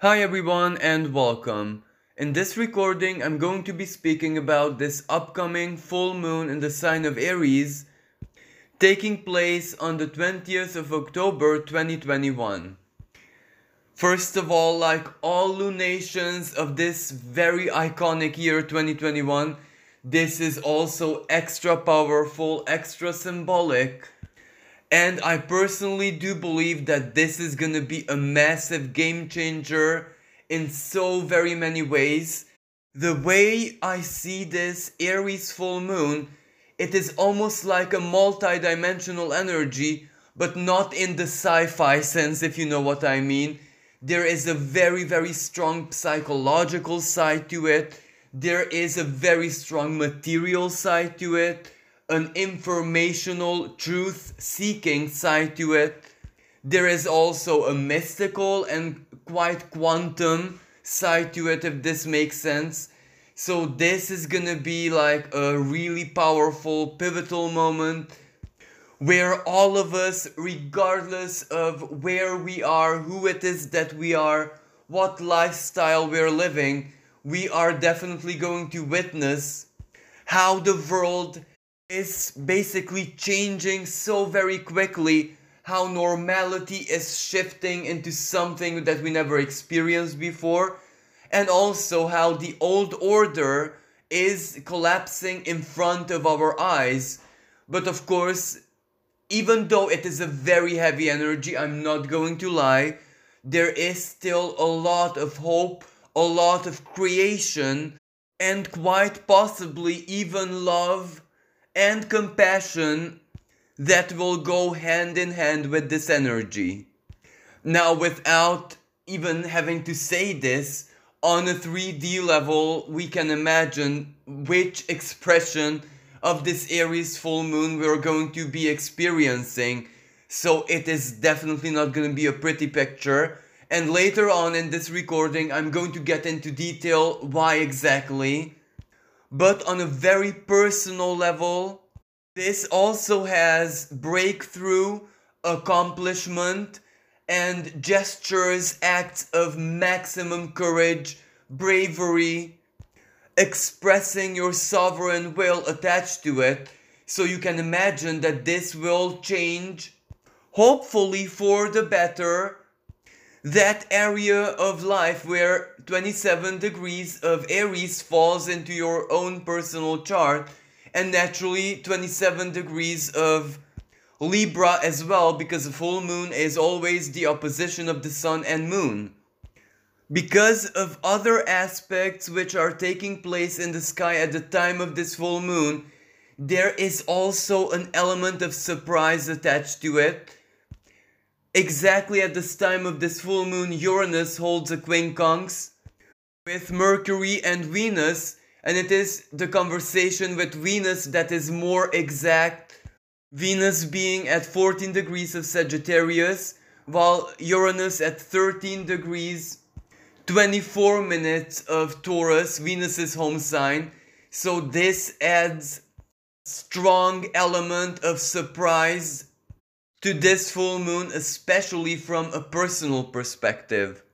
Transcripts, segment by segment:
Hi everyone and welcome. In this recording I'm going to be speaking about this upcoming full moon in the sign of Aries taking place on the 20th of October 2021. First of all, like all lunations of this very iconic year 2021, this is also extra powerful, extra symbolic and I personally do believe that this is gonna be a massive game changer in so very many ways. The way I see this Aries full moon, it is almost like a multi-dimensional energy, but not in the sci-fi sense if you know what I mean. There is a very very strong psychological side to it. There is a very strong material side to it an informational truth seeking side to it. There is also a mystical and quite quantum side to it, if this makes sense. So, this is gonna be like a really powerful, pivotal moment where all of us, regardless of where we are, who it is that we are, what lifestyle we're living, we are definitely going to witness how the world is basically changing so very quickly how normality is shifting into something that we never experienced before and also how the old order is collapsing in front of our eyes. But of course even though it is a very heavy energy i'm not going to lie there is still a lot of hope a lot of creation and quite possibly even love and compassion that will go hand in hand with this energy. Now, without even having to say this, on a 3D level, we can imagine which expression of this Aries full moon we're going to be experiencing. So it is definitely not going to be a pretty picture. And later on in this recording, I'm going to get into detail why exactly. But on a very personal level, this also has breakthrough, accomplishment, and gestures, acts of maximum courage, bravery, expressing your sovereign will attached to it. So you can imagine that this will change, hopefully for the better, that area of life where 27 degrees of Aries falls into your own personal chart and naturally 27 degrees of Libra as well because the full moon is always the opposition of the sun and moon. Because of other aspects which are taking place in the sky at the time of this full moon, there is also an element of surprise attached to it Exactly at this time of this full moon, Uranus holds a quincunx with Mercury and Venus, and it is the conversation with Venus that is more exact. Venus being at 14 degrees of Sagittarius, while Uranus at 13 degrees 24 minutes of Taurus, Venus's home sign. So this adds strong element of surprise to this full moon, especially from a personal perspective.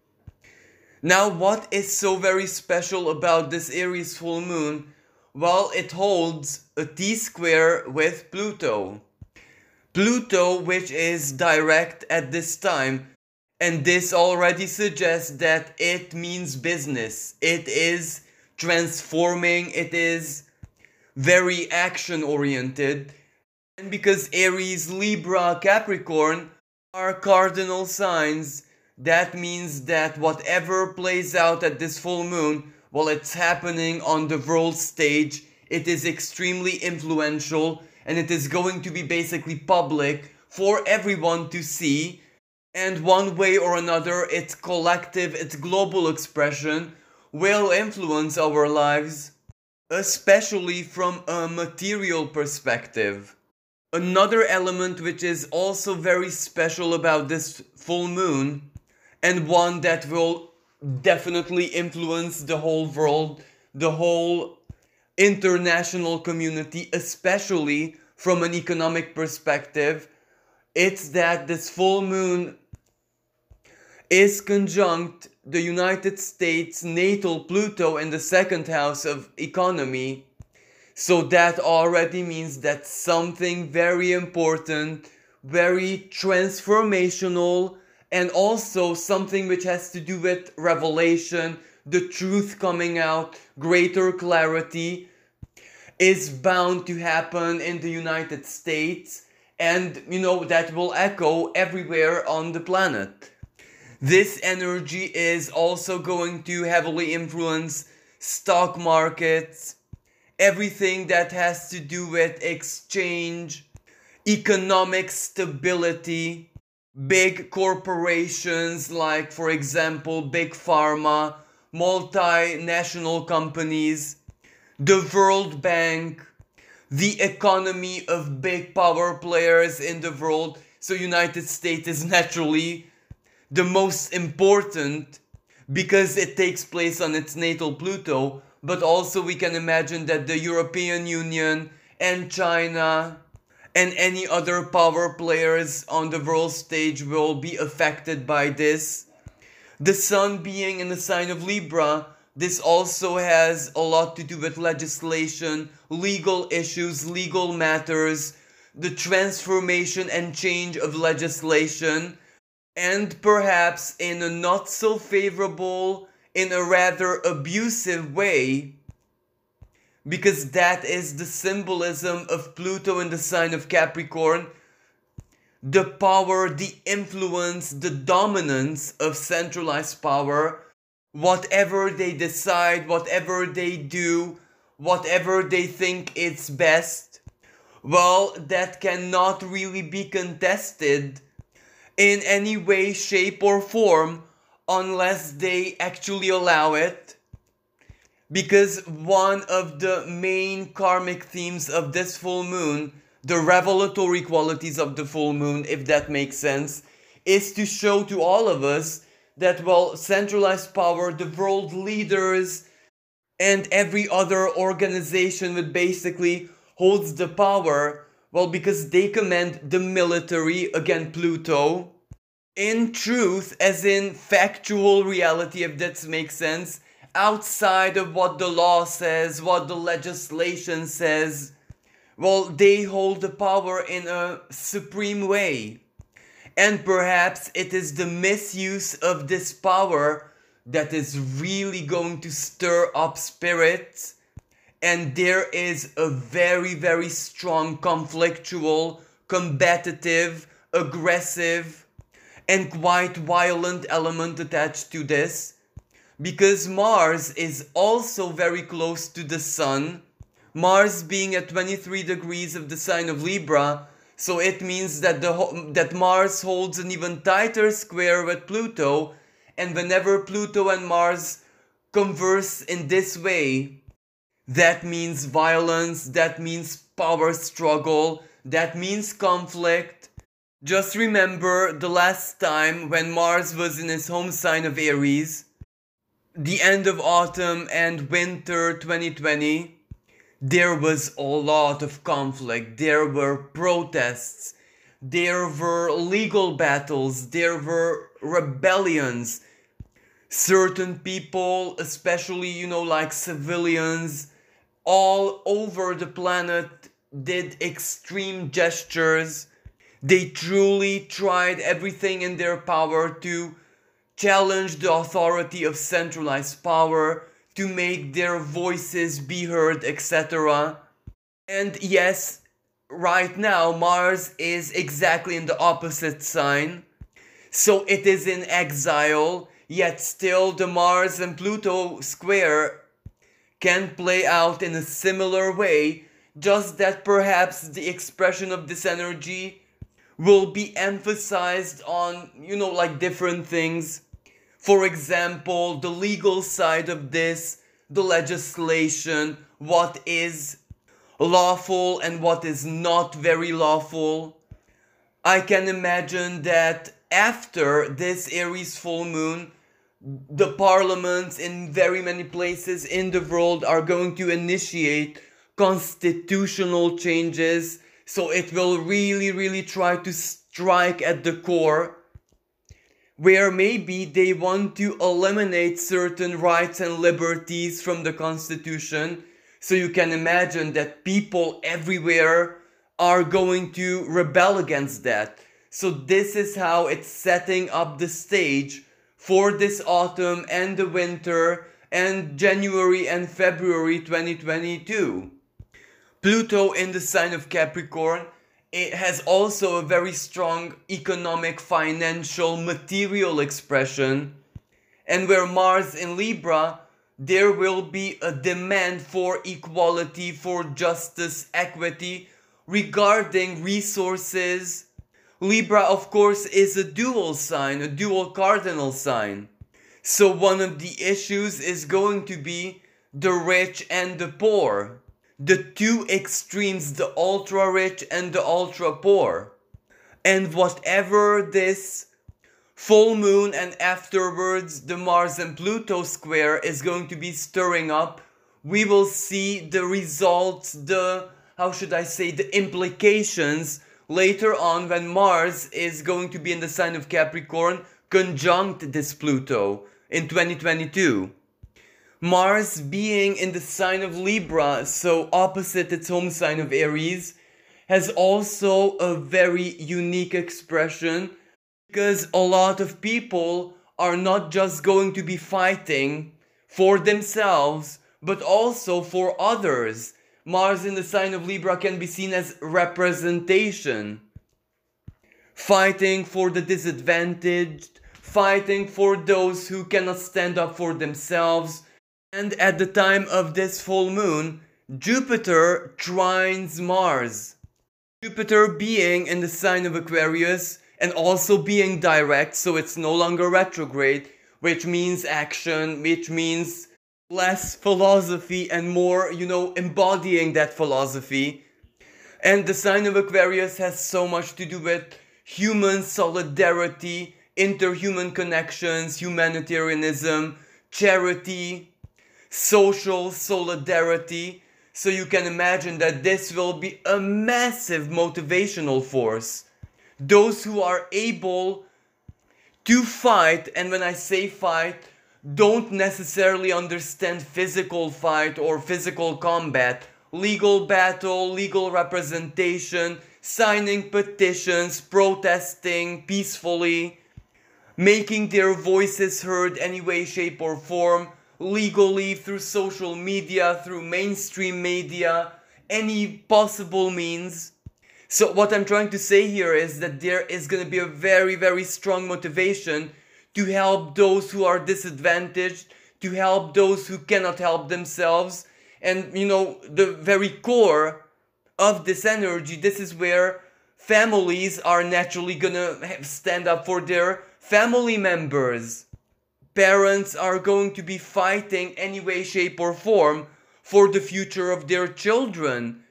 Now, what is so very special about this Aries full moon? Well, it holds a T square with Pluto. Pluto, which is direct at this time, and this already suggests that it means business. It is transforming, it is very action oriented and because Aries, Libra, Capricorn are cardinal signs, that means that whatever plays out at this full moon, while it's happening on the world stage, it is extremely influential and it is going to be basically public for everyone to see. And one way or another, its collective, its global expression will influence our lives, especially from a material perspective. Another element which is also very special about this full moon, and one that will definitely influence the whole world, the whole international community, especially from an economic perspective, it's that this full moon is conjunct the United States natal Pluto in the second house of economy. So that already means that something very important, very transformational, and also something which has to do with revelation, the truth coming out, greater clarity, is bound to happen in the United States. And you know, that will echo everywhere on the planet. This energy is also going to heavily influence stock markets, everything that has to do with exchange, economic stability, big corporations like, for example, Big Pharma, multinational companies, the World Bank, the economy of big power players in the world. So United States is naturally the most important because it takes place on its natal Pluto, but also we can imagine that the European Union and China and any other power players on the world stage will be affected by this. The sun being in the sign of Libra, this also has a lot to do with legislation, legal issues, legal matters, the transformation and change of legislation and perhaps in a not so favorable, in a rather abusive way, because that is the symbolism of Pluto in the sign of Capricorn. The power, the influence, the dominance of centralized power, whatever they decide, whatever they do, whatever they think is best, well, that cannot really be contested in any way, shape, or form unless they actually allow it. Because one of the main karmic themes of this full moon, the revelatory qualities of the full moon, if that makes sense, is to show to all of us that, well, centralized power, the world leaders, and every other organization that basically holds the power well, because they command the military, again, Pluto. In truth, as in factual reality, if that makes sense, outside of what the law says, what the legislation says, well, they hold the power in a supreme way. And perhaps it is the misuse of this power that is really going to stir up spirits and there is a very, very strong conflictual, combative, aggressive, and quite violent element attached to this. Because Mars is also very close to the Sun, Mars being at 23 degrees of the sign of Libra, so it means that the that Mars holds an even tighter square with Pluto, and whenever Pluto and Mars converse in this way, that means violence, that means power struggle, that means conflict. Just remember the last time when Mars was in his home sign of Aries, the end of autumn and winter 2020, there was a lot of conflict, there were protests, there were legal battles, there were rebellions. Certain people, especially, you know, like civilians, all over the planet did extreme gestures. They truly tried everything in their power to challenge the authority of centralized power, to make their voices be heard, etc. And yes, right now Mars is exactly in the opposite sign. So it is in exile, yet still the Mars and Pluto square can play out in a similar way, just that perhaps the expression of this energy will be emphasized on, you know, like different things. For example, the legal side of this, the legislation, what is lawful and what is not very lawful. I can imagine that after this Aries full moon, the parliaments in very many places in the world are going to initiate constitutional changes. So it will really, really try to strike at the core. where maybe they want to eliminate certain rights and liberties from the constitution. So you can imagine that people everywhere are going to rebel against that. So this is how it's setting up the stage for this autumn and the winter and January and February 2022. Pluto in the sign of Capricorn it has also a very strong economic, financial, material expression. And where Mars in Libra, there will be a demand for equality, for justice, equity regarding resources. Libra, of course, is a dual sign, a dual cardinal sign. So one of the issues is going to be the rich and the poor the two extremes, the ultra rich and the ultra poor. And whatever this full moon and afterwards the Mars and Pluto square is going to be stirring up, we will see the results, the, how should I say, the implications later on when Mars is going to be in the sign of Capricorn conjunct this Pluto in 2022. Mars being in the sign of Libra, so opposite its home sign of Aries, has also a very unique expression because a lot of people are not just going to be fighting for themselves but also for others. Mars in the sign of Libra can be seen as representation. Fighting for the disadvantaged, fighting for those who cannot stand up for themselves, and at the time of this full moon, Jupiter trines Mars. Jupiter being in the sign of Aquarius and also being direct, so it's no longer retrograde, which means action, which means less philosophy and more, you know, embodying that philosophy. And the sign of Aquarius has so much to do with human solidarity, interhuman connections, humanitarianism, charity, social solidarity. So you can imagine that this will be a massive motivational force. Those who are able to fight, and when I say fight, don't necessarily understand physical fight or physical combat, legal battle, legal representation, signing petitions, protesting peacefully, making their voices heard any way, shape, or form legally through social media, through mainstream media, any possible means. So what I'm trying to say here is that there is going to be a very, very strong motivation to help those who are disadvantaged, to help those who cannot help themselves. And, you know, the very core of this energy, this is where families are naturally gonna stand up for their family members parents are going to be fighting any way, shape, or form for the future of their children.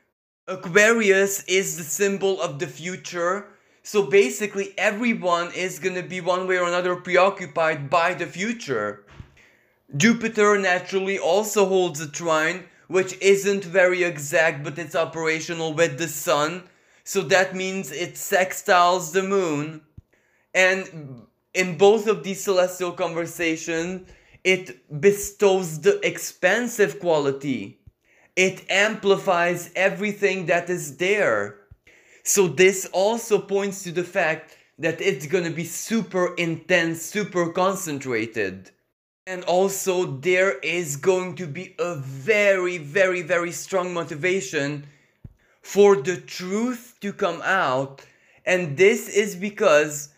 Aquarius is the symbol of the future. So basically, everyone is gonna be one way or another preoccupied by the future. Jupiter naturally also holds a trine, which isn't very exact, but it's operational with the sun. So that means it sextiles the moon. And in both of these celestial conversations, it bestows the expansive quality. It amplifies everything that is there. So this also points to the fact that it's gonna be super intense, super concentrated. And also there is going to be a very, very, very strong motivation for the truth to come out. And this is because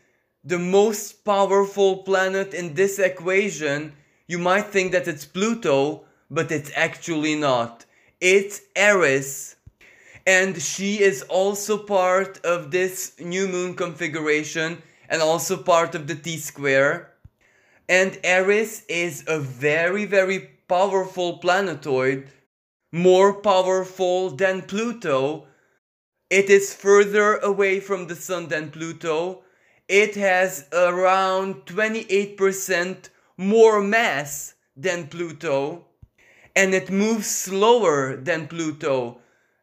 the most powerful planet in this equation, you might think that it's Pluto, but it's actually not. It's Eris. And she is also part of this new moon configuration and also part of the T square. And Eris is a very, very powerful planetoid, more powerful than Pluto. It is further away from the Sun than Pluto, it has around 28% more mass than Pluto and it moves slower than Pluto.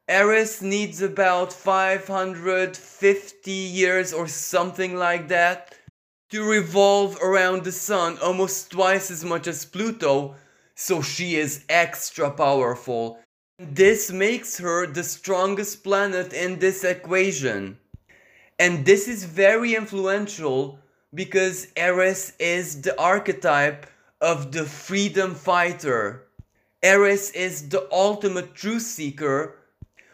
Eris needs about 550 years or something like that to revolve around the sun almost twice as much as Pluto, so she is extra powerful. This makes her the strongest planet in this equation. And this is very influential because Eris is the archetype of the freedom fighter. Eris is the ultimate truth seeker,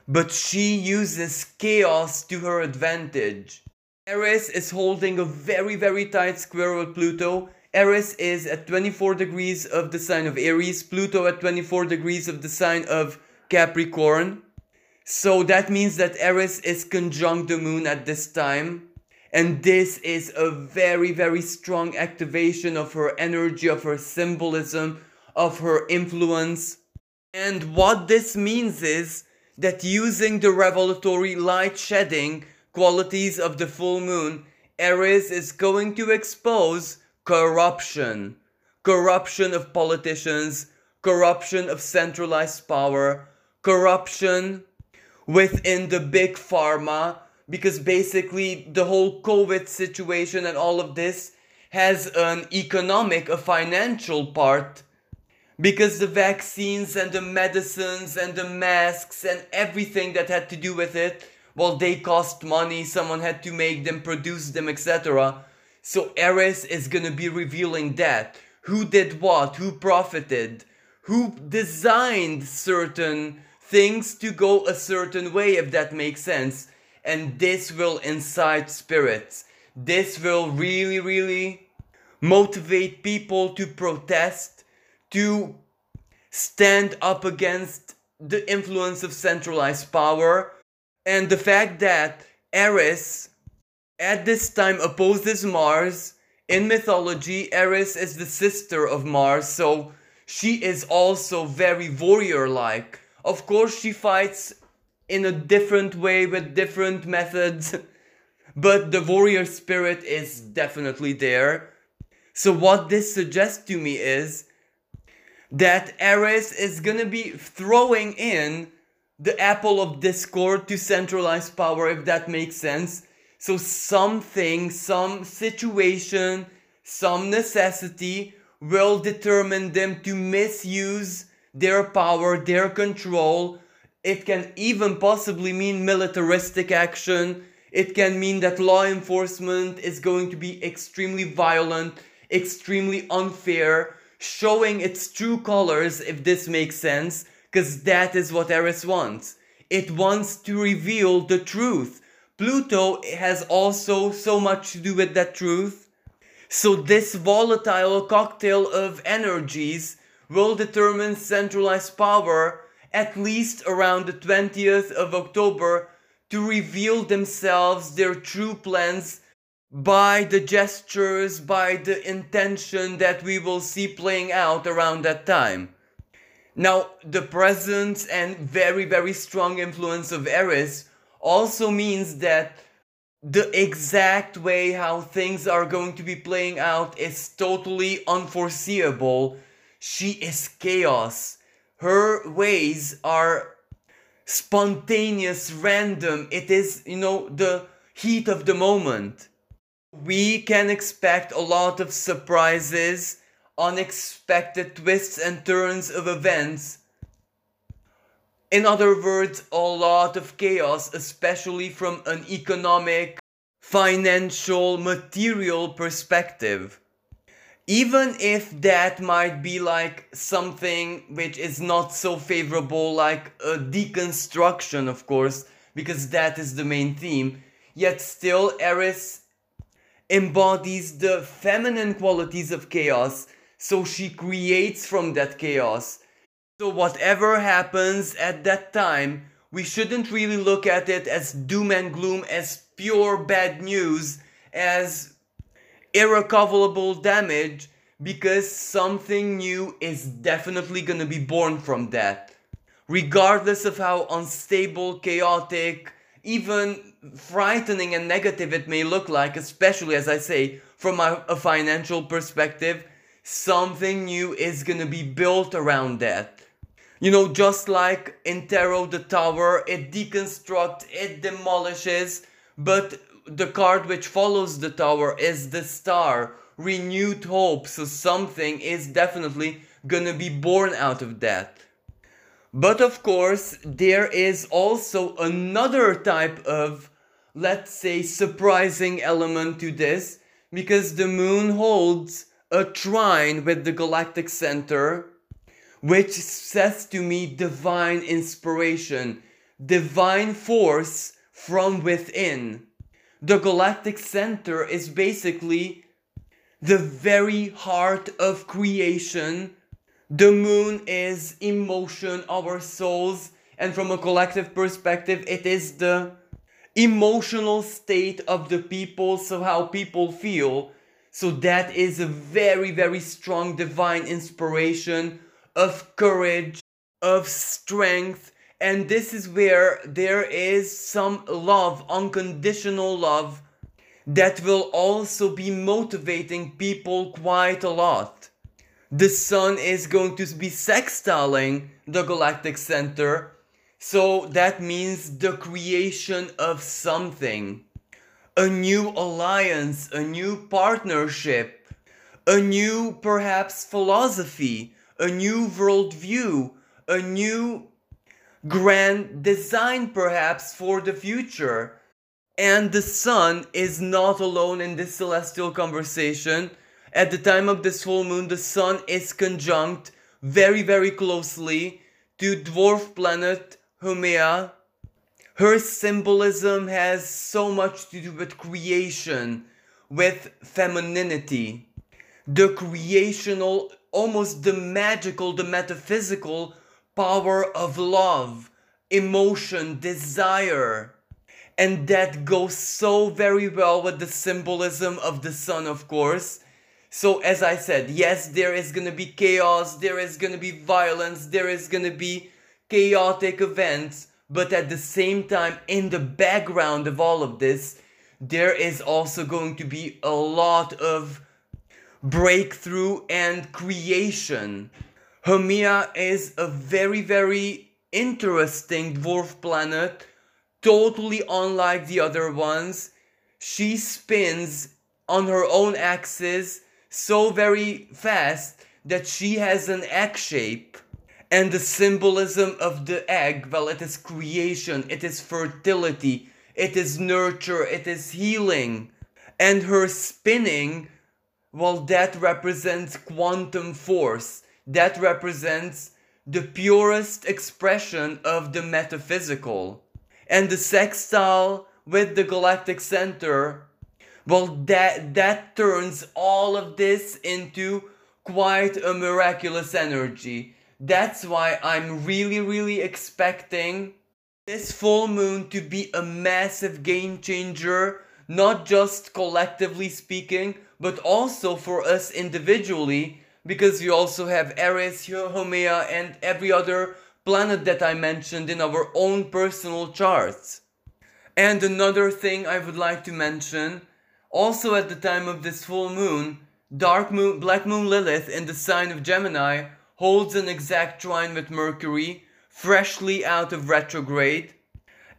but she uses chaos to her advantage. Eris is holding a very very tight square with Pluto. Eris is at 24 degrees of the sign of Aries, Pluto at 24 degrees of the sign of Capricorn. So that means that Eris is conjunct the moon at this time. And this is a very, very strong activation of her energy, of her symbolism, of her influence. And what this means is that using the revelatory light shedding qualities of the full moon, Eris is going to expose corruption. Corruption of politicians, corruption of centralized power, corruption within the big pharma, because basically the whole COVID situation and all of this has an economic, a financial part. Because the vaccines and the medicines and the masks and everything that had to do with it well they cost money someone had to make them produce them etc so Eris is gonna be revealing that. Who did what? Who profited? Who designed certain things to go a certain way if that makes sense and this will incite spirits this will really really motivate people to protest to stand up against the influence of centralized power and the fact that Eris at this time opposes Mars. In mythology, Eris is the sister of Mars, so she is also very warrior like. Of course, she fights in a different way with different methods, but the warrior spirit is definitely there. So, what this suggests to me is that Eris is gonna be throwing in the apple of discord to centralize power, if that makes sense. So something, some situation, some necessity will determine them to misuse their power, their control. It can even possibly mean militaristic action. It can mean that law enforcement is going to be extremely violent, extremely unfair, showing its true colors, if this makes sense, because that is what Eris wants. It wants to reveal the truth. Pluto has also so much to do with that truth. So this volatile cocktail of energies will determine centralized power at least around the 20th of October to reveal themselves their true plans by the gestures, by the intention that we will see playing out around that time. Now, the presence and very, very strong influence of Eris also means that the exact way how things are going to be playing out is totally unforeseeable. She is chaos. Her ways are spontaneous, random. It is, you know, the heat of the moment we can expect a lot of surprises, unexpected twists and turns of events. In other words, a lot of chaos, especially from an economic, financial, material perspective. Even if that might be like something which is not so favorable, like a deconstruction, of course, because that is the main theme, yet still Eris embodies the feminine qualities of chaos, so she creates from that chaos. So, whatever happens at that time, we shouldn't really look at it as doom and gloom, as pure bad news, as irrecoverable damage, because something new is definitely gonna be born from that. Regardless of how unstable, chaotic, even frightening and negative it may look like, especially as I say, from a, a financial perspective, something new is gonna be built around that. You know, just like in Tarot the Tower, it deconstructs, it demolishes, but the card which follows the tower is the star, renewed hope. So something is definitely gonna be born out of that. But of course, there is also another type of, let's say, surprising element to this, because the moon holds a trine with the galactic center, which says to me divine inspiration, divine force from within. The galactic center is basically the very heart of creation. The moon is emotion, of our souls, and from a collective perspective, it is the emotional state of the people, so how people feel. So that is a very, very strong divine inspiration of courage, of strength, and this is where there is some love, unconditional love, that will also be motivating people quite a lot. The sun is going to be sextiling the galactic center, so that means the creation of something. A new alliance, a new partnership, a new perhaps philosophy, a new worldview, a new grand design perhaps for the future. And the sun is not alone in this celestial conversation. At the time of this full moon, the sun is conjunct very, very closely to dwarf planet Haumea. Her symbolism has so much to do with creation, with femininity, the creational, almost the magical, the metaphysical power of love, emotion, desire. And that goes so very well with the symbolism of the sun, of course. So, as I said, yes, there is gonna be chaos, there is gonna be violence, there is gonna be chaotic events, but at the same time, in the background of all of this, there is also going to be a lot of breakthrough and creation. Haumea is a very, very interesting dwarf planet, totally unlike the other ones. She spins on her own axis so very fast that she has an egg shape. And the symbolism of the egg, well, it is creation, it is fertility, it is nurture, it is healing. And her spinning, well, that represents quantum force that represents the purest expression of the metaphysical. And the sextile with the galactic center, well, that, that turns all of this into quite a miraculous energy. That's why I'm really, really expecting this full moon to be a massive game changer, not just collectively speaking, but also for us individually because you also have Eris, Haumea, and every other planet that I mentioned in our own personal charts. And another thing I would like to mention, also at the time of this full moon, Dark Moon, Black Moon Lilith in the sign of Gemini holds an exact trine with Mercury, freshly out of retrograde.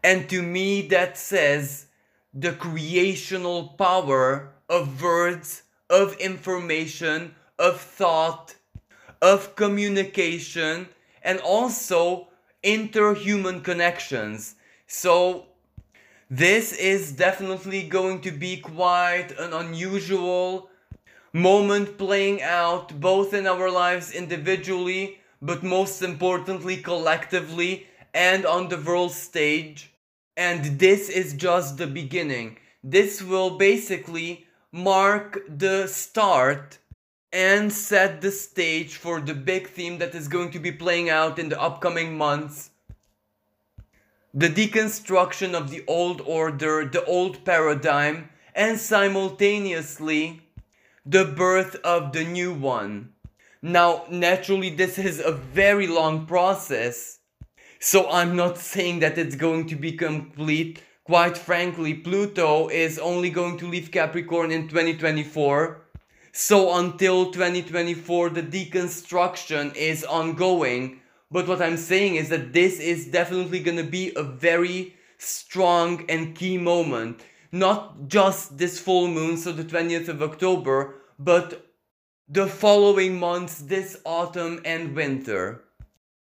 And to me that says the creational power of words, of information, of thought, of communication, and also interhuman connections. So, this is definitely going to be quite an unusual moment playing out both in our lives individually, but most importantly collectively and on the world stage. And this is just the beginning. This will basically mark the start and set the stage for the big theme that is going to be playing out in the upcoming months. The deconstruction of the old order, the old paradigm, and simultaneously the birth of the new one. Now, naturally, this is a very long process, so I'm not saying that it's going to be complete. Quite frankly, Pluto is only going to leave Capricorn in 2024 so until 2024, the deconstruction is ongoing. But what I'm saying is that this is definitely gonna be a very strong and key moment not just this full moon, so the 20th of October, but the following months, this autumn and winter.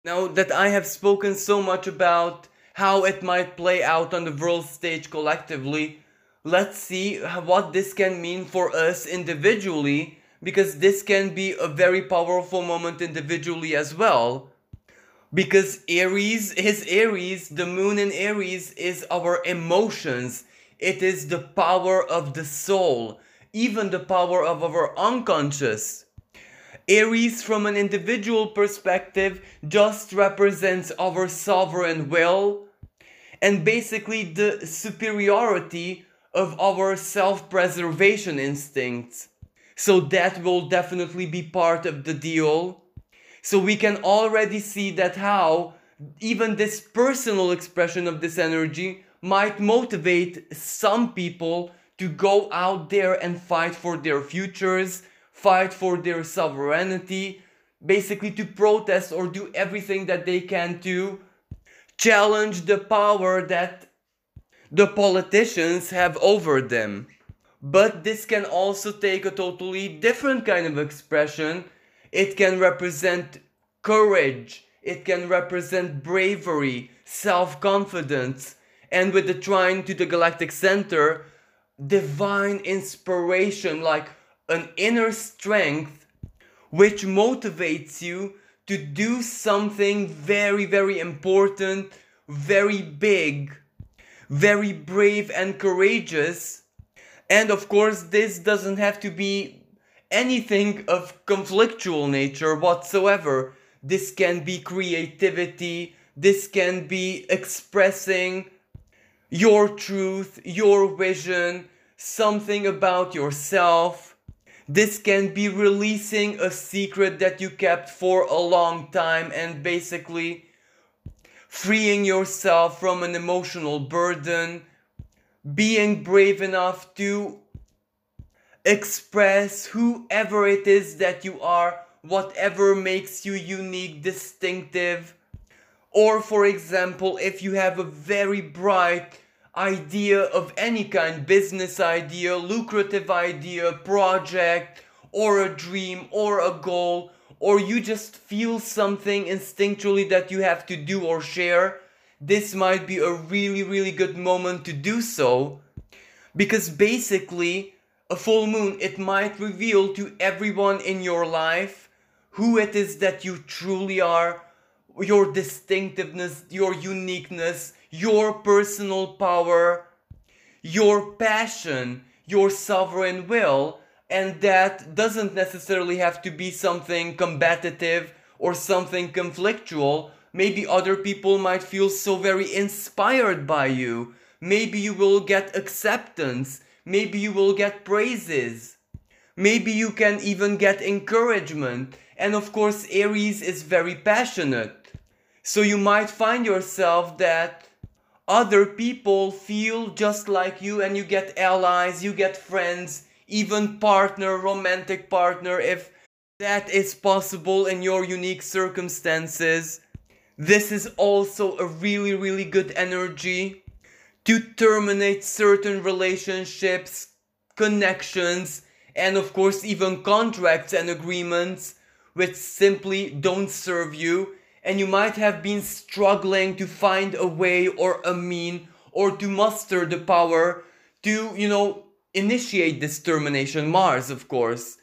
Now that I have spoken so much about how it might play out on the world stage collectively, let's see what this can mean for us individually, because this can be a very powerful moment individually as well. Because Aries is Aries, the moon in Aries is our emotions, it is the power of the soul, even the power of our unconscious. Aries, from an individual perspective, just represents our sovereign will and basically the superiority of our self preservation instincts. So that will definitely be part of the deal. So we can already see that how even this personal expression of this energy might motivate some people to go out there and fight for their futures, fight for their sovereignty, basically to protest or do everything that they can to challenge the power that the politicians have over them. But this can also take a totally different kind of expression. It can represent courage, it can represent bravery, self confidence, and with the trine to the galactic center, divine inspiration, like an inner strength which motivates you to do something very, very important, very big, very brave and courageous. And of course, this doesn't have to be anything of conflictual nature whatsoever. This can be creativity, this can be expressing your truth, your vision, something about yourself. This can be releasing a secret that you kept for a long time and basically freeing yourself from an emotional burden, being brave enough to express whoever it is that you are, whatever makes you unique, distinctive. Or, for example, if you have a very bright idea of any kind business idea, lucrative idea, project, or a dream, or a goal, or you just feel something instinctually that you have to do or share, this might be a really, really good moment to do so. Because basically, a full moon, it might reveal to everyone in your life who it is that you truly are your distinctiveness, your uniqueness, your personal power, your passion, your sovereign will, and that doesn't necessarily have to be something combative or something conflictual. Maybe other people might feel so very inspired by you. Maybe you will get acceptance. Maybe you will get praises. Maybe you can even get encouragement. And of course, Aries is very passionate. So you might find yourself that other people feel just like you and you get allies, you get friends, even partner, romantic partner if that is possible in your unique circumstances. This is also a really, really good energy to terminate certain relationships, connections, and of course, even contracts and agreements which simply don't serve you and you might have been struggling to find a way or a mean or to muster the power to, you know, initiate this termination, Mars, of course.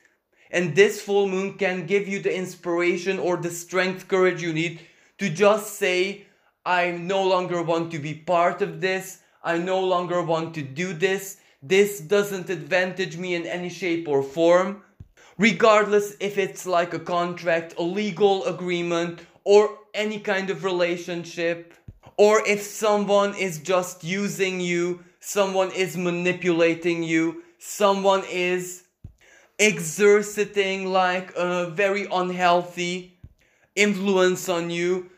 And this full moon can give you the inspiration or the strength, courage you need to just say, I no longer want to be part of this. I no longer want to do this. This doesn't advantage me in any shape or form. Regardless if it's like a contract, a legal agreement, or any kind of relationship, or if someone is just using you, someone is manipulating you, someone is exerting like a very unhealthy influence on you,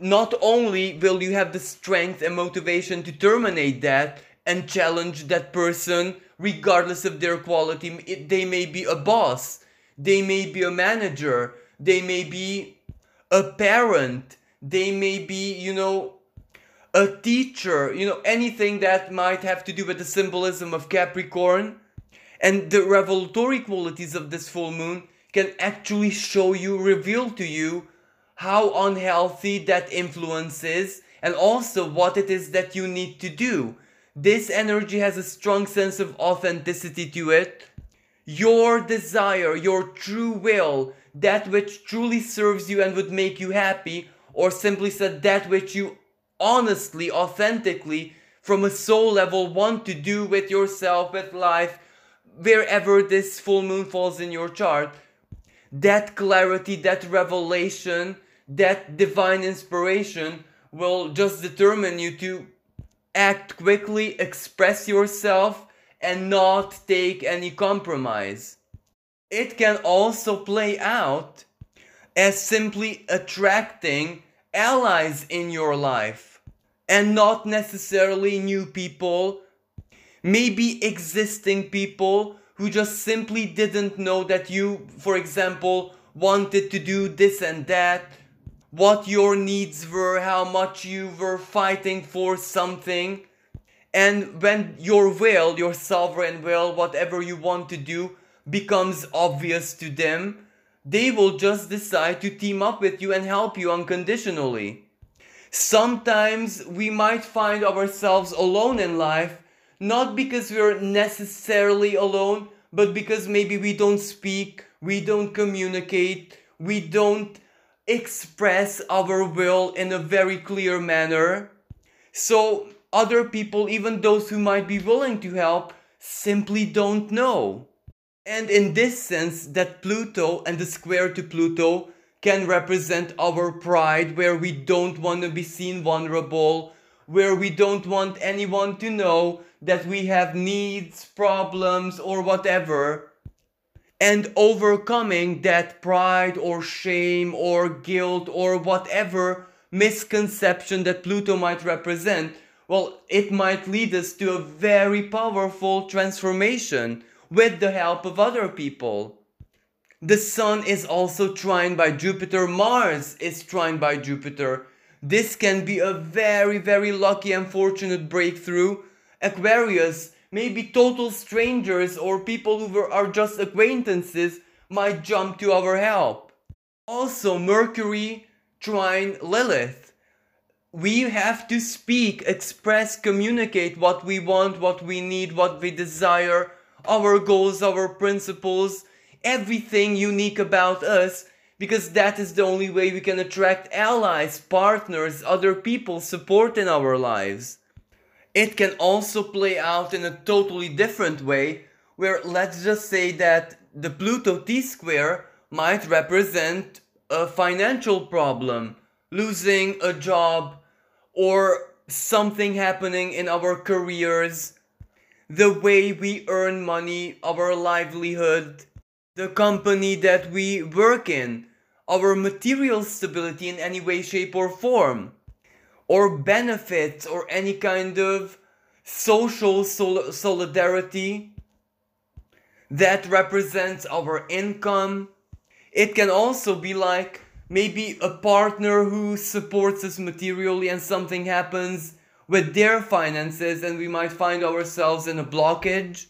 not only will you have the strength and motivation to terminate that and challenge that person, regardless of their quality, it, they may be a boss, they may be a manager, they may be a parent, they may be, you know, a teacher, you know, anything that might have to do with the symbolism of Capricorn and the revelatory qualities of this full moon can actually show you, reveal to you how unhealthy that influence is and also what it is that you need to do. This energy has a strong sense of authenticity to it. Your desire, your true will, that which truly serves you and would make you happy, or simply said, that which you honestly, authentically, from a soul level want to do with yourself, with life, wherever this full moon falls in your chart. That clarity, that revelation, that divine inspiration will just determine you to act quickly, express yourself, and not take any compromise. It can also play out as simply attracting allies in your life and not necessarily new people, maybe existing people who just simply didn't know that you, for example, wanted to do this and that, what your needs were, how much you were fighting for something. And when your will, your sovereign will, whatever you want to do, becomes obvious to them, they will just decide to team up with you and help you unconditionally. Sometimes we might find ourselves alone in life, not because we're necessarily alone, but because maybe we don't speak, we don't communicate, we don't express our will in a very clear manner. So, other people, even those who might be willing to help, simply don't know. And in this sense, that Pluto and the square to Pluto can represent our pride, where we don't want to be seen vulnerable, where we don't want anyone to know that we have needs, problems, or whatever. And overcoming that pride or shame or guilt or whatever misconception that Pluto might represent, well, it might lead us to a very powerful transformation with the help of other people. The Sun is also trined by Jupiter, Mars is trined by Jupiter. This can be a very, very lucky and fortunate breakthrough. Aquarius, maybe total strangers or people who are just acquaintances might jump to our help. Also, Mercury trine Lilith. We have to speak, express, communicate what we want, what we need, what we desire, our goals, our principles, everything unique about us, because that is the only way we can attract allies, partners, other people, support in our lives. It can also play out in a totally different way, where let's just say that the Pluto T square might represent a financial problem, losing a job, or something happening in our careers the way we earn money, our livelihood, the company that we work in, our material stability in any way, shape, or form, or benefits, or any kind of social sol- solidarity that represents our income. It can also be like maybe a partner who supports us materially and something happens with their finances and we might find ourselves in a blockage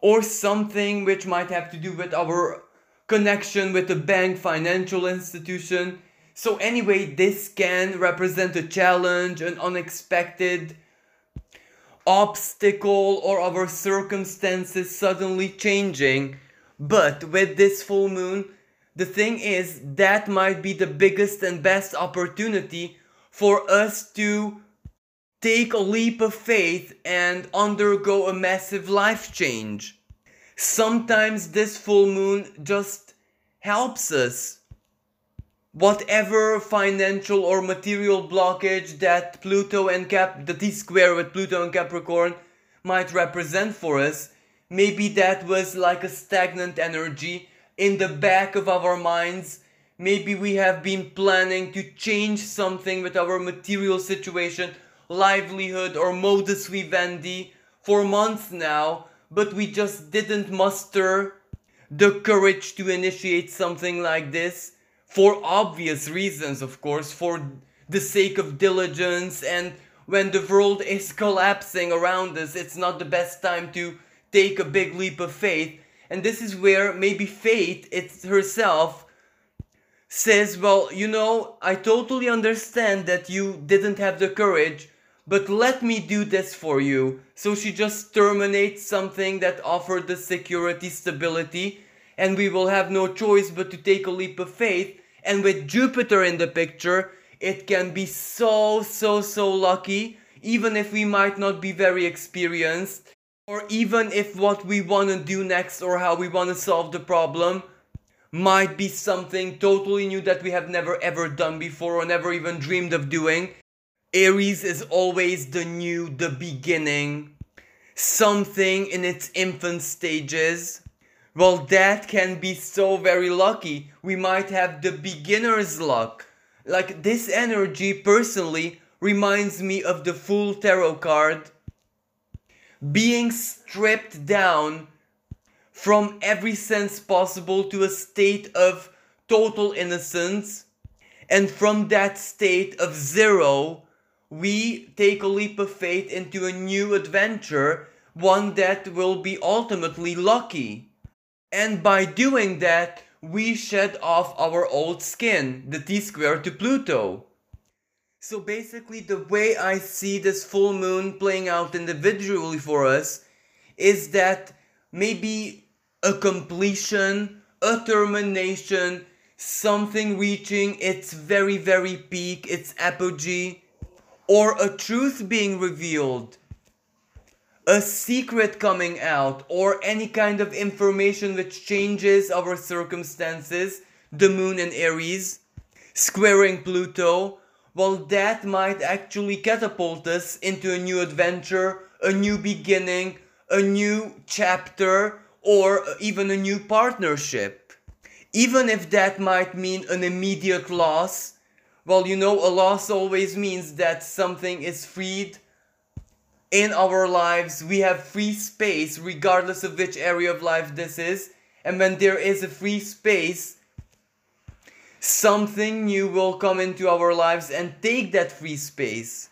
or something which might have to do with our connection with a bank financial institution. So anyway this can represent a challenge an unexpected obstacle or our circumstances suddenly changing. But with this full moon the thing is that might be the biggest and best opportunity for us to take a leap of faith and undergo a massive life change. Sometimes this full moon just helps us. Whatever financial or material blockage that Pluto and Cap, the T square with Pluto and Capricorn might represent for us, maybe that was like a stagnant energy in the back of our minds. Maybe we have been planning to change something with our material situation livelihood or modus vivendi for months now, but we just didn't muster the courage to initiate something like this for obvious reasons, of course, for the sake of diligence and when the world is collapsing around us, it's not the best time to take a big leap of faith. And this is where maybe fate it's herself says, Well, you know, I totally understand that you didn't have the courage, but let me do this for you. So she just terminates something that offered the security, stability, and we will have no choice but to take a leap of faith. And with Jupiter in the picture, it can be so, so, so lucky, even if we might not be very experienced, or even if what we want to do next or how we want to solve the problem might be something totally new that we have never ever done before or never even dreamed of doing. Aries is always the new, the beginning, something in its infant stages. Well, that can be so very lucky. We might have the beginner's luck. Like this energy personally reminds me of the Fool Tarot card being stripped down from every sense possible to a state of total innocence. And from that state of zero, we take a leap of faith into a new adventure, one that will be ultimately lucky. And by doing that, we shed off our old skin, the T square to Pluto. So basically, the way I see this full moon playing out individually for us is that maybe a completion, a termination, something reaching its very, very peak, its apogee, or a truth being revealed, a secret coming out, or any kind of information which changes our circumstances, the moon in Aries, squaring Pluto, well, that might actually catapult us into a new adventure, a new beginning, a new chapter, or even a new partnership. Even if that might mean an immediate loss, well, you know, a loss always means that something is freed in our lives. We have free space, regardless of which area of life this is. And when there is a free space, something new will come into our lives and take that free space.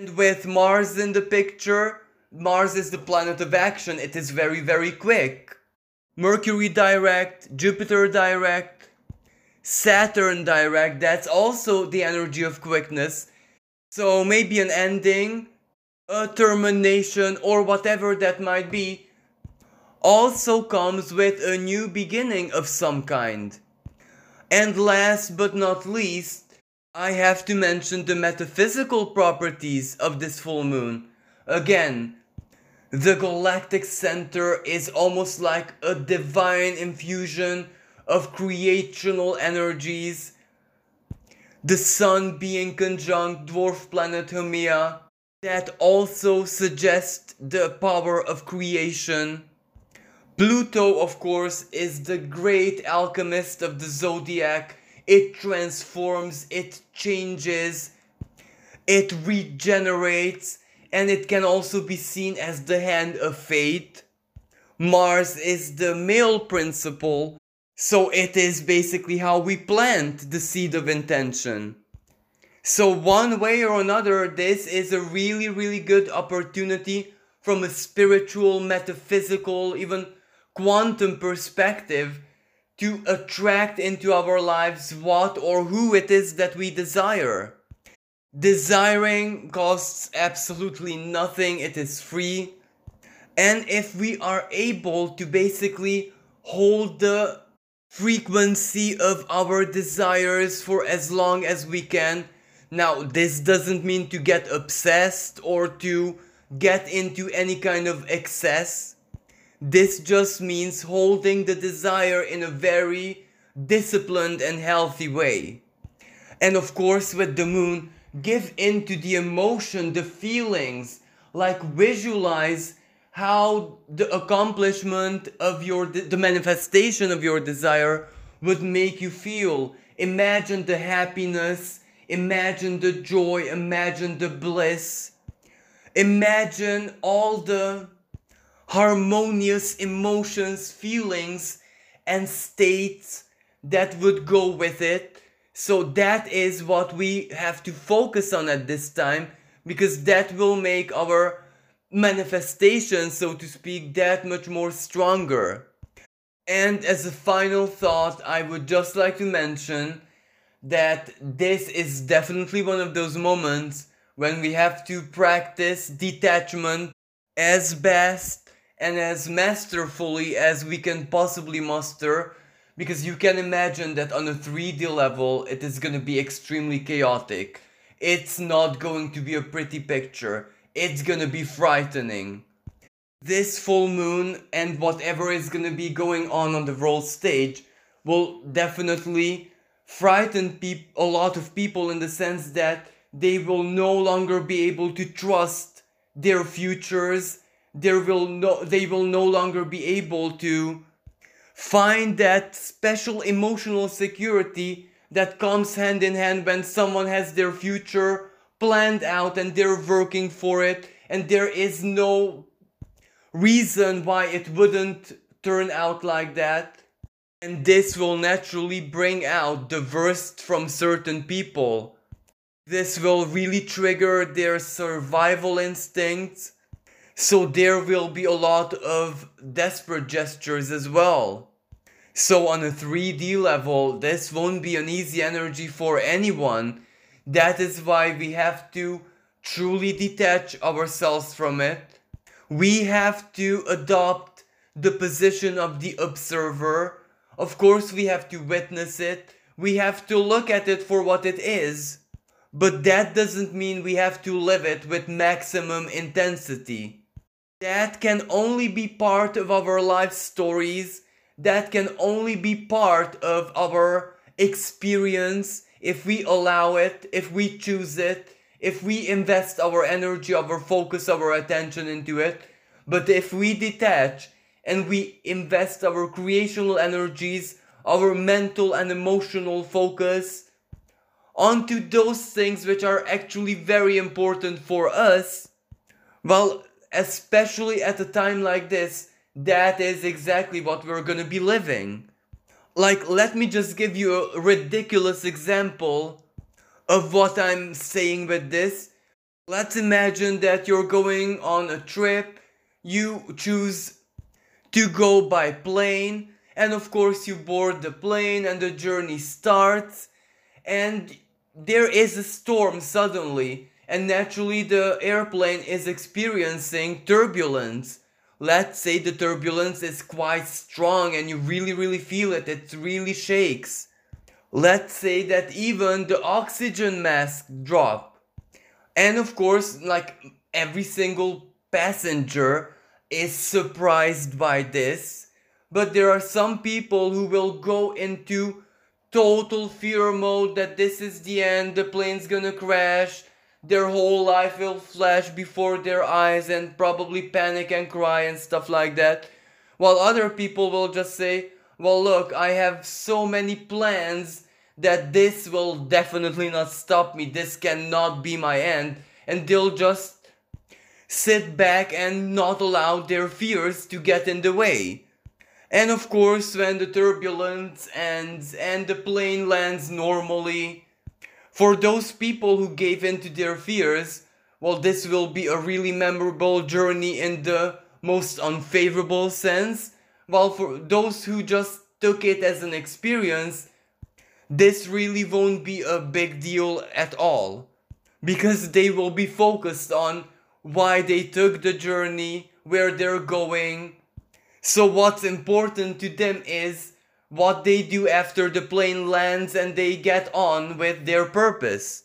And with Mars in the picture, Mars is the planet of action, it is very, very quick. Mercury direct, Jupiter direct, Saturn direct, that's also the energy of quickness. So maybe an ending, a termination, or whatever that might be, also comes with a new beginning of some kind. And last but not least, I have to mention the metaphysical properties of this full moon. Again, the galactic center is almost like a divine infusion of creational energies. The sun being conjunct dwarf planet Haumea that also suggests the power of creation. Pluto, of course, is the great alchemist of the zodiac. It transforms, it changes, it regenerates, and it can also be seen as the hand of fate. Mars is the male principle, so it is basically how we plant the seed of intention. So, one way or another, this is a really, really good opportunity from a spiritual, metaphysical, even quantum perspective to attract into our lives what or who it is that we desire. Desiring costs absolutely nothing, it is free. And if we are able to basically hold the frequency of our desires for as long as we can, now this doesn't mean to get obsessed or to get into any kind of excess. This just means holding the desire in a very disciplined and healthy way. And of course, with the moon, give into the emotion, the feelings, like visualize how the accomplishment of your the manifestation of your desire would make you feel. Imagine the happiness, imagine the joy, imagine the bliss. Imagine all the harmonious emotions, feelings, and states that would go with it so that is what we have to focus on at this time because that will make our manifestation, so to speak, that much more stronger. And as a final thought, I would just like to mention that this is definitely one of those moments when we have to practice detachment as best and as masterfully as we can possibly muster because you can imagine that on a 3D level it is going to be extremely chaotic. It's not going to be a pretty picture. It's to be frightening. This full moon and whatever is to be going on on the world stage will definitely frighten a lot of people in the sense that they will no longer be able to trust their futures there will no they will no longer be able to find that special emotional security that comes hand in hand when someone has their future planned out and they're working for it and there is no reason why it wouldn't turn out like that and this will naturally bring out the worst from certain people this will really trigger their survival instincts so there will be a lot of desperate gestures as well. So on a 3D level, this won't be an easy energy for anyone. That is why we have to truly detach ourselves from it. We have to adopt the position of the observer. Of course, we have to witness it. We have to look at it for what it is. But that doesn't mean we have to live it with maximum intensity that can only be part of our life stories, that can only be part of our experience if we allow it, if we choose it, if we invest our energy, our focus, our attention into it. But if we detach and we invest our creational energies, our mental and emotional focus onto those things which are actually very important for us, well, especially at a time like this, that is exactly what we're gonna be living. Like, let me just give you a ridiculous example of what I'm saying with this. Let's imagine that you're going on a trip, you choose to go by plane, and of course, you board the plane and the journey starts, and there is a storm suddenly and naturally the airplane is experiencing turbulence. Let's say the turbulence is quite strong and you really really feel it, it really shakes. Let's say that even the oxygen mask drop. And of course, like every single passenger is surprised by this. But there are some people who will go into total fear mode that this is the end, the plane's gonna crash, their whole life will flash before their eyes and probably panic and cry and stuff like that. While other people will just say, well look, I have so many plans that this will definitely not stop me, this cannot be my end, and they'll just sit back and not allow their fears to get in the way. And of course, when the turbulence ends and the plane lands normally, for those people who gave in to their fears, well, this will be a really memorable journey in the most unfavorable sense. While for those who just took it as an experience, this really won't be a big deal at all. Because they will be focused on why they took the journey, where they're going. So, what's important to them is what they do after the plane lands and they get on with their purpose.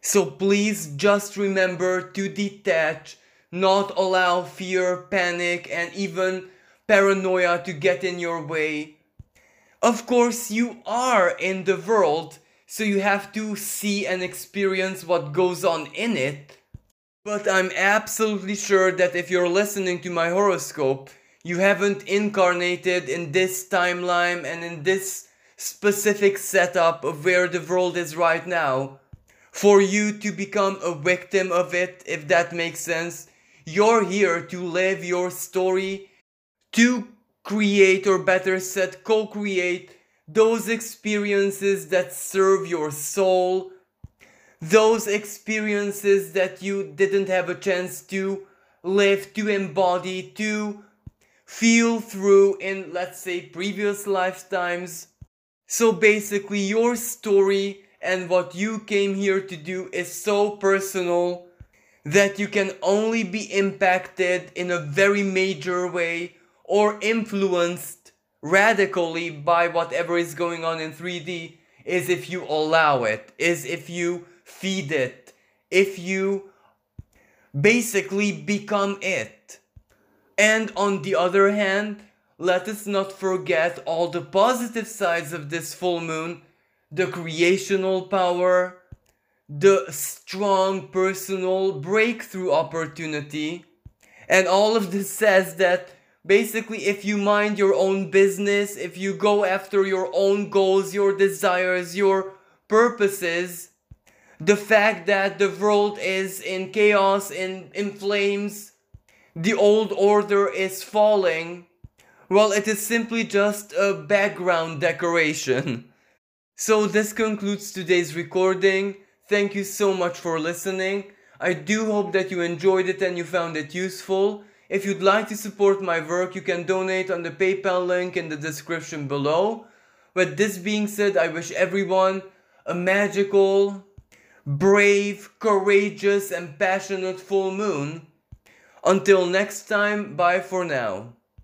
So please just remember to detach, not allow fear, panic, and even paranoia to get in your way. Of course, you are in the world, so you have to see and experience what goes on in it. But I'm absolutely sure that if you're listening to my horoscope, you haven't incarnated in this timeline and in this specific setup of where the world is right now for you to become a victim of it, if that makes sense. You're here to live your story, to create, or better said, co create those experiences that serve your soul, those experiences that you didn't have a chance to live, to embody, to feel through in, let's say, previous lifetimes. So basically, your story and what you came here to do is so personal that you can only be impacted in a very major way or influenced radically by whatever is going on in 3D is if you allow it, is if you feed it, if you basically become it. And on the other hand, let us not forget all the positive sides of this full moon the creational power, the strong personal breakthrough opportunity. And all of this says that basically, if you mind your own business, if you go after your own goals, your desires, your purposes, the fact that the world is in chaos, in, in flames, the old order is falling, well, it is simply just a background decoration. So this concludes today's recording. Thank you so much for listening. I do hope that you enjoyed it and you found it useful. If you'd like to support my work, you can donate on the PayPal link in the description below. With this being said, I wish everyone a magical, brave, courageous, and passionate full moon. Until next time, bye for now.